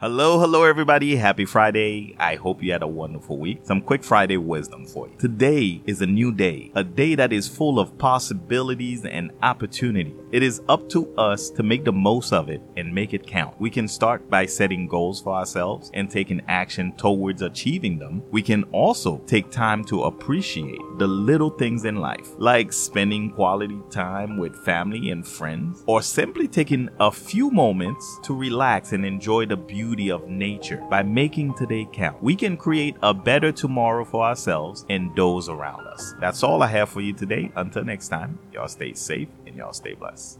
Hello, hello, everybody. Happy Friday. I hope you had a wonderful week. Some quick Friday wisdom for you. Today is a new day, a day that is full of possibilities and opportunity. It is up to us to make the most of it and make it count. We can start by setting goals for ourselves and taking action towards achieving them. We can also take time to appreciate the little things in life, like spending quality time with family and friends, or simply taking a few moments to relax and enjoy the beauty beauty of nature by making today count. We can create a better tomorrow for ourselves and those around us. That's all I have for you today. Until next time, y'all stay safe and y'all stay blessed.